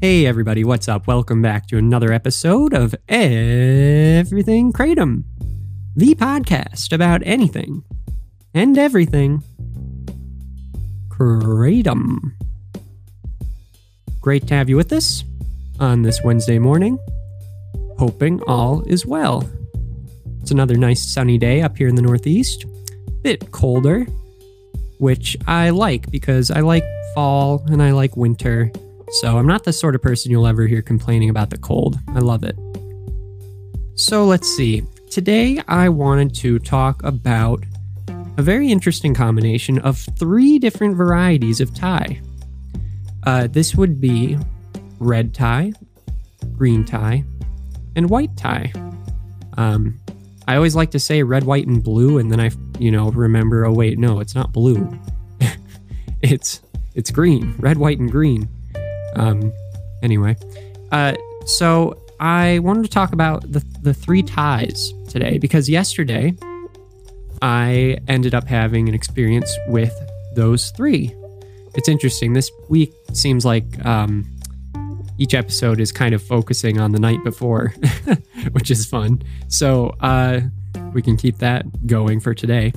Hey, everybody, what's up? Welcome back to another episode of Everything Kratom, the podcast about anything and everything Kratom. Great to have you with us on this Wednesday morning. Hoping all is well. It's another nice sunny day up here in the Northeast. Bit colder, which I like because I like fall and I like winter so I'm not the sort of person you'll ever hear complaining about the cold. I love it. So let's see. Today I wanted to talk about a very interesting combination of three different varieties of Thai. Uh, this would be red Thai, green Thai, and white Thai. Um, I always like to say red, white, and blue, and then I, you know, remember. Oh wait, no, it's not blue. it's it's green, red, white, and green. Um, anyway, uh, so I wanted to talk about the the three Thais today because yesterday I ended up having an experience with those three. It's interesting. This week seems like um, each episode is kind of focusing on the night before, which is fun. So uh, we can keep that going for today.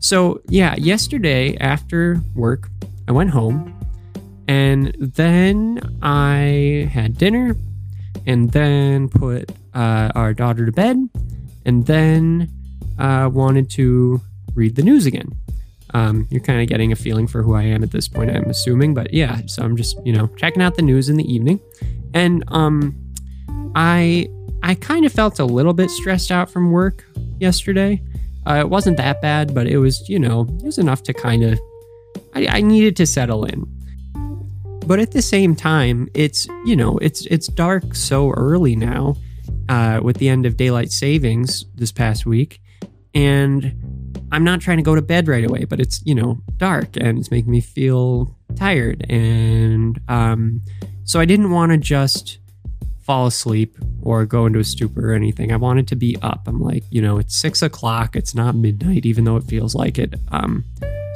So, yeah, yesterday after work, I went home and then I had dinner and then put uh, our daughter to bed and then uh, wanted to read the news again. Um, you're kind of getting a feeling for who I am at this point, I'm assuming. But yeah, so I'm just, you know, checking out the news in the evening. And um, I I kind of felt a little bit stressed out from work yesterday. Uh, it wasn't that bad, but it was, you know, it was enough to kind of, I, I needed to settle in. But at the same time, it's you know it's it's dark so early now, uh, with the end of daylight savings this past week, and I'm not trying to go to bed right away, but it's you know dark and it's making me feel tired, and um, so I didn't want to just fall asleep or go into a stupor or anything. I wanted to be up. I'm like, you know, it's six o'clock. It's not midnight, even though it feels like it. Um,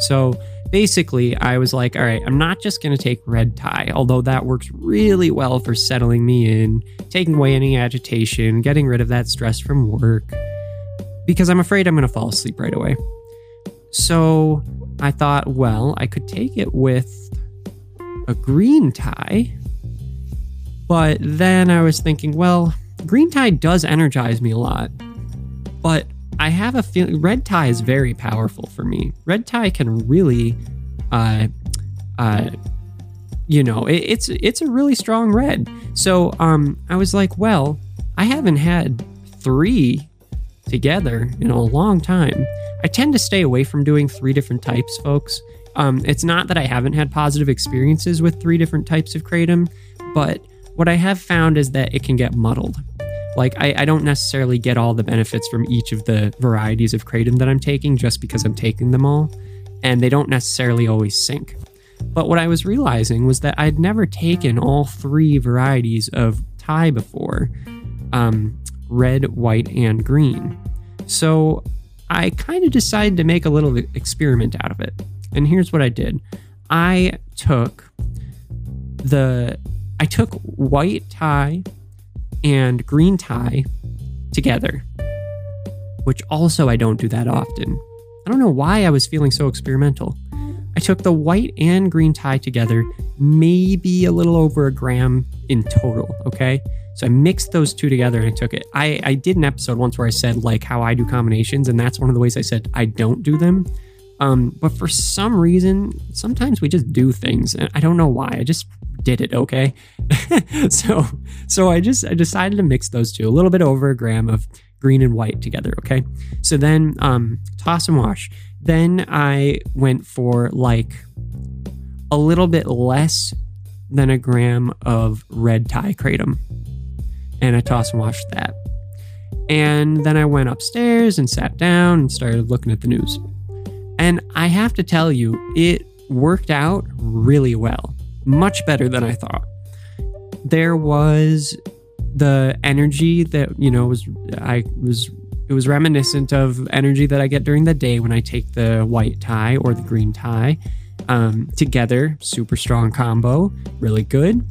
so basically, I was like, all right, I'm not just going to take red Thai, although that works really well for settling me in, taking away any agitation, getting rid of that stress from work, because I'm afraid I'm going to fall asleep right away. So I thought, well, I could take it with a green Thai. But then I was thinking, well, green Thai does energize me a lot. But I have a feeling red Thai is very powerful for me. Red Thai can really, uh, uh, you know, it, it's it's a really strong red. So um, I was like, well, I haven't had three together in a long time. I tend to stay away from doing three different types, folks. Um, it's not that I haven't had positive experiences with three different types of kratom, but what I have found is that it can get muddled. Like, I, I, don't necessarily get all the benefits from each of the varieties of kratom that I'm taking just because I'm taking them all, and they don't necessarily always sync. But what I was realizing was that I'd never taken all three varieties of Thai before um, red, white, and green. So I kind of decided to make a little experiment out of it. And here's what I did I took the I took white Thai and green Thai together, which also I don't do that often. I don't know why I was feeling so experimental. I took the white and green Thai together, maybe a little over a gram in total, okay? So I mixed those two together and I took it. I, I did an episode once where I said like how I do combinations, and that's one of the ways I said I don't do them. Um, but for some reason, sometimes we just do things, and I don't know why. I just did it, okay? so so I just I decided to mix those two, a little bit over a gram of green and white together, okay? So then um toss and wash. Then I went for like a little bit less than a gram of red Thai kratom. And I toss and washed that. And then I went upstairs and sat down and started looking at the news. And I have to tell you, it worked out really well much better than I thought. There was the energy that, you know, was I was it was reminiscent of energy that I get during the day when I take the white Thai or the green Thai um, together. Super strong combo, really good.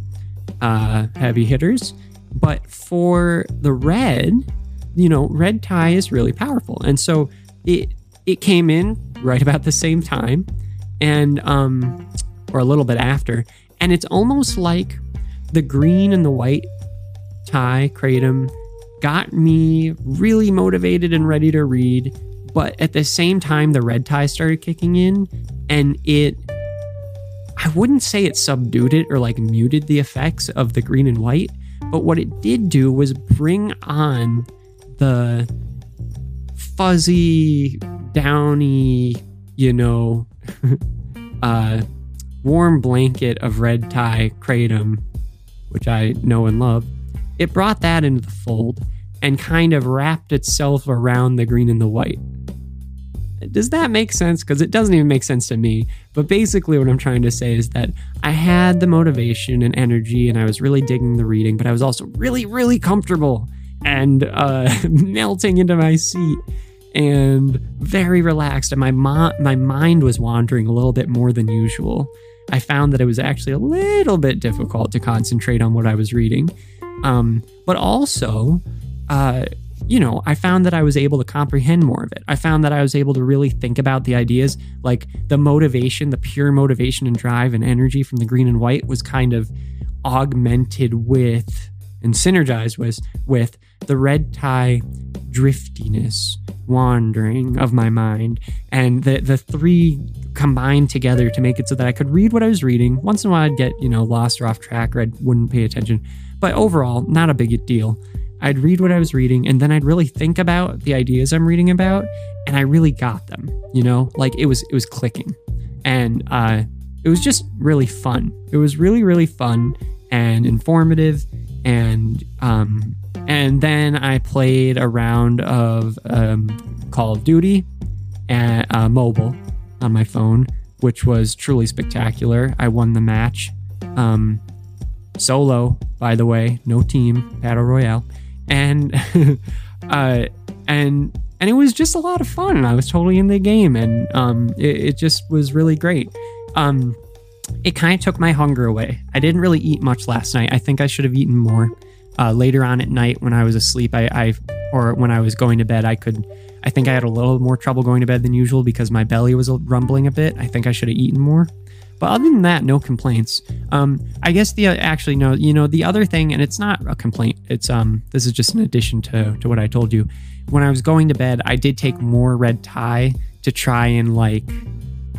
uh, heavy hitters. But for the red, you know, red Thai is really powerful. And so it it came in right about the same time and um or a little bit after. And it's almost like the green and the white Thai kratom got me really motivated and ready to read. But at the same time, the red Thai started kicking in, and it, I wouldn't say it subdued it or like muted the effects of the green and white, but what it did do was bring on the fuzzy, downy, you know, uh, warm blanket of red Thai kratom, which I know and love. It brought that into the fold and kind of wrapped itself around the green and the white. Does that make sense? Because it doesn't even make sense to me. But basically, what I'm trying to say is that I had the motivation and energy, and I was really digging the reading, but I was also really, really comfortable and uh, melting into my seat and very relaxed. And my mo- my mind was wandering a little bit more than usual. I found that it was actually a little bit difficult to concentrate on what I was reading. Um, but also, uh, you know, I found that I was able to comprehend more of it. I found that I was able to really think about the ideas, like the motivation, the pure motivation and drive and energy from the green and white was kind of augmented with and synergized with with the red Thai driftiness, wandering of my mind, and the the three combined together to make it so that I could read what I was reading. Once in a while, I'd get you know lost or off track, or I wouldn't pay attention, but overall, not a big deal. I'd read what I was reading, and then I'd really think about the ideas I'm reading about, and I really got them. You know, like it was it was clicking, and uh, it was just really fun. It was really really fun and informative, and um, and then I played a round of um, Call of Duty at uh, mobile on my phone, which was truly spectacular. I won the match. Um, solo, by the way, no team, battle royale, and uh, and and it was just a lot of fun. I was totally in the game, and um, it, it just was really great. Um, it kind of took my hunger away. I didn't really eat much last night. I think I should have eaten more uh, later on at night when I was asleep, I, I or when I was going to bed, I could. I think I had a little more trouble going to bed than usual because my belly was rumbling a bit. I think I should have eaten more. But other than that, no complaints. Um, I guess the actually no, you know the other thing, and it's not a complaint. It's um, this is just an addition to to what I told you. When I was going to bed, I did take more red Thai to try and like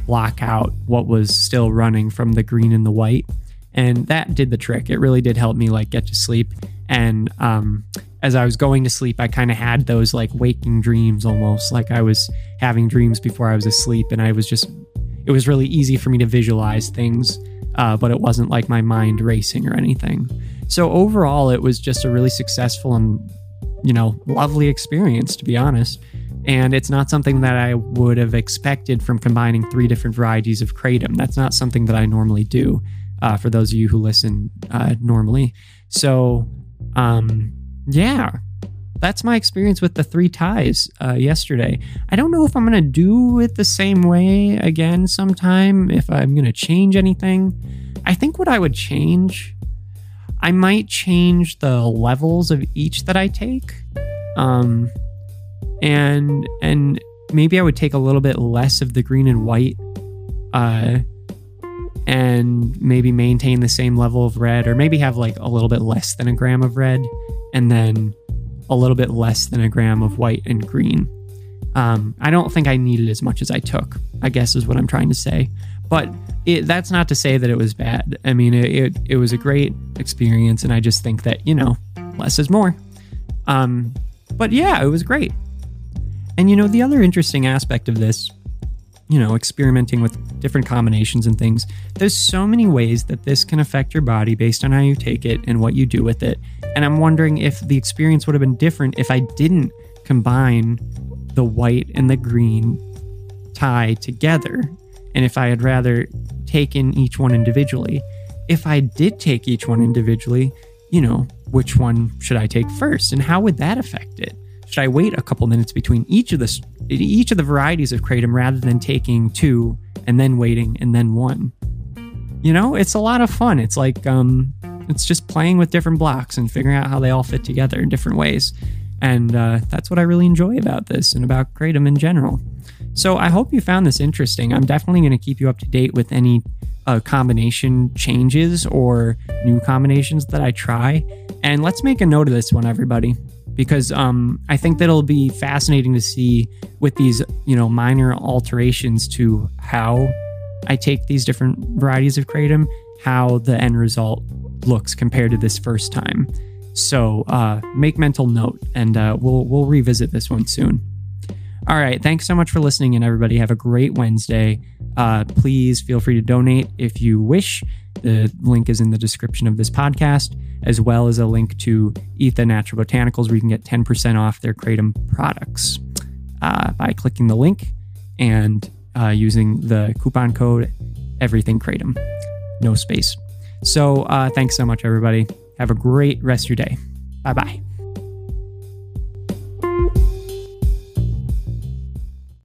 block out what was still running from the green and the white, and that did the trick. It really did help me like get to sleep. And um, as I was going to sleep, I kind of had those like waking dreams almost like I was having dreams before I was asleep. And I was just, it was really easy for me to visualize things, uh, but it wasn't like my mind racing or anything. So overall, it was just a really successful and, you know, lovely experience, to be honest. And it's not something that I would have expected from combining three different varieties of kratom. That's not something that I normally do. Uh, for those of you who listen uh, normally, so um, yeah, that's my experience with the three Thais uh, yesterday. I don't know if I'm to do it the same way again sometime, if I'm to change anything. I think what I would change, I might change the levels of each that I take. Um, and and maybe I would take a little bit less of the green and white uh, and maybe maintain the same level of red, or maybe have like a little bit less than a gram of red and then a little bit less than a gram of white and green. Um, I don't think I needed as much as I took, I guess is what I'm trying to say. But it, that's not to say that it was bad. I mean, it, it, it, was a great experience, and I just think that, you know, less is more. Um, but yeah, it was great. And, you know, the other interesting aspect of this you know, experimenting with different combinations and things. There's so many ways that this can affect your body based on how you take it and what you do with it. And I'm wondering if the experience would have been different if I didn't combine the white and the green Thai together. And if I had rather taken each one individually. If I did take each one individually, you know, which one should I take first and how would that affect it? Should I wait a couple minutes between each of the each of the varieties of kratom rather than taking two and then waiting and then one? You know, it's a lot of fun. It's like um it's just playing with different blocks and figuring out how they all fit together in different ways. And uh, that's what I really enjoy about this and about Kratom in general. So I hope you found this interesting. I'm definitely going to keep you up to date with any uh, combination changes or new combinations that I try. And let's make a note of this one, everybody, because um, I think that it'll be fascinating to see with these, you know, minor alterations to how I take these different varieties of kratom, how the end result looks compared to this first time. So uh, make mental note, and uh, we'll we'll revisit this one soon. All right. Thanks so much for listening, and everybody have a great Wednesday. Uh, please feel free to donate if you wish. The link is in the description of this podcast, as well as a link to Etha Natural Botanicals, where you can get 10% off their Kratom products uh, by clicking the link and uh, using the coupon code Everything Kratom. No space. So uh, thanks so much, everybody. Have a great rest of your day. Bye bye.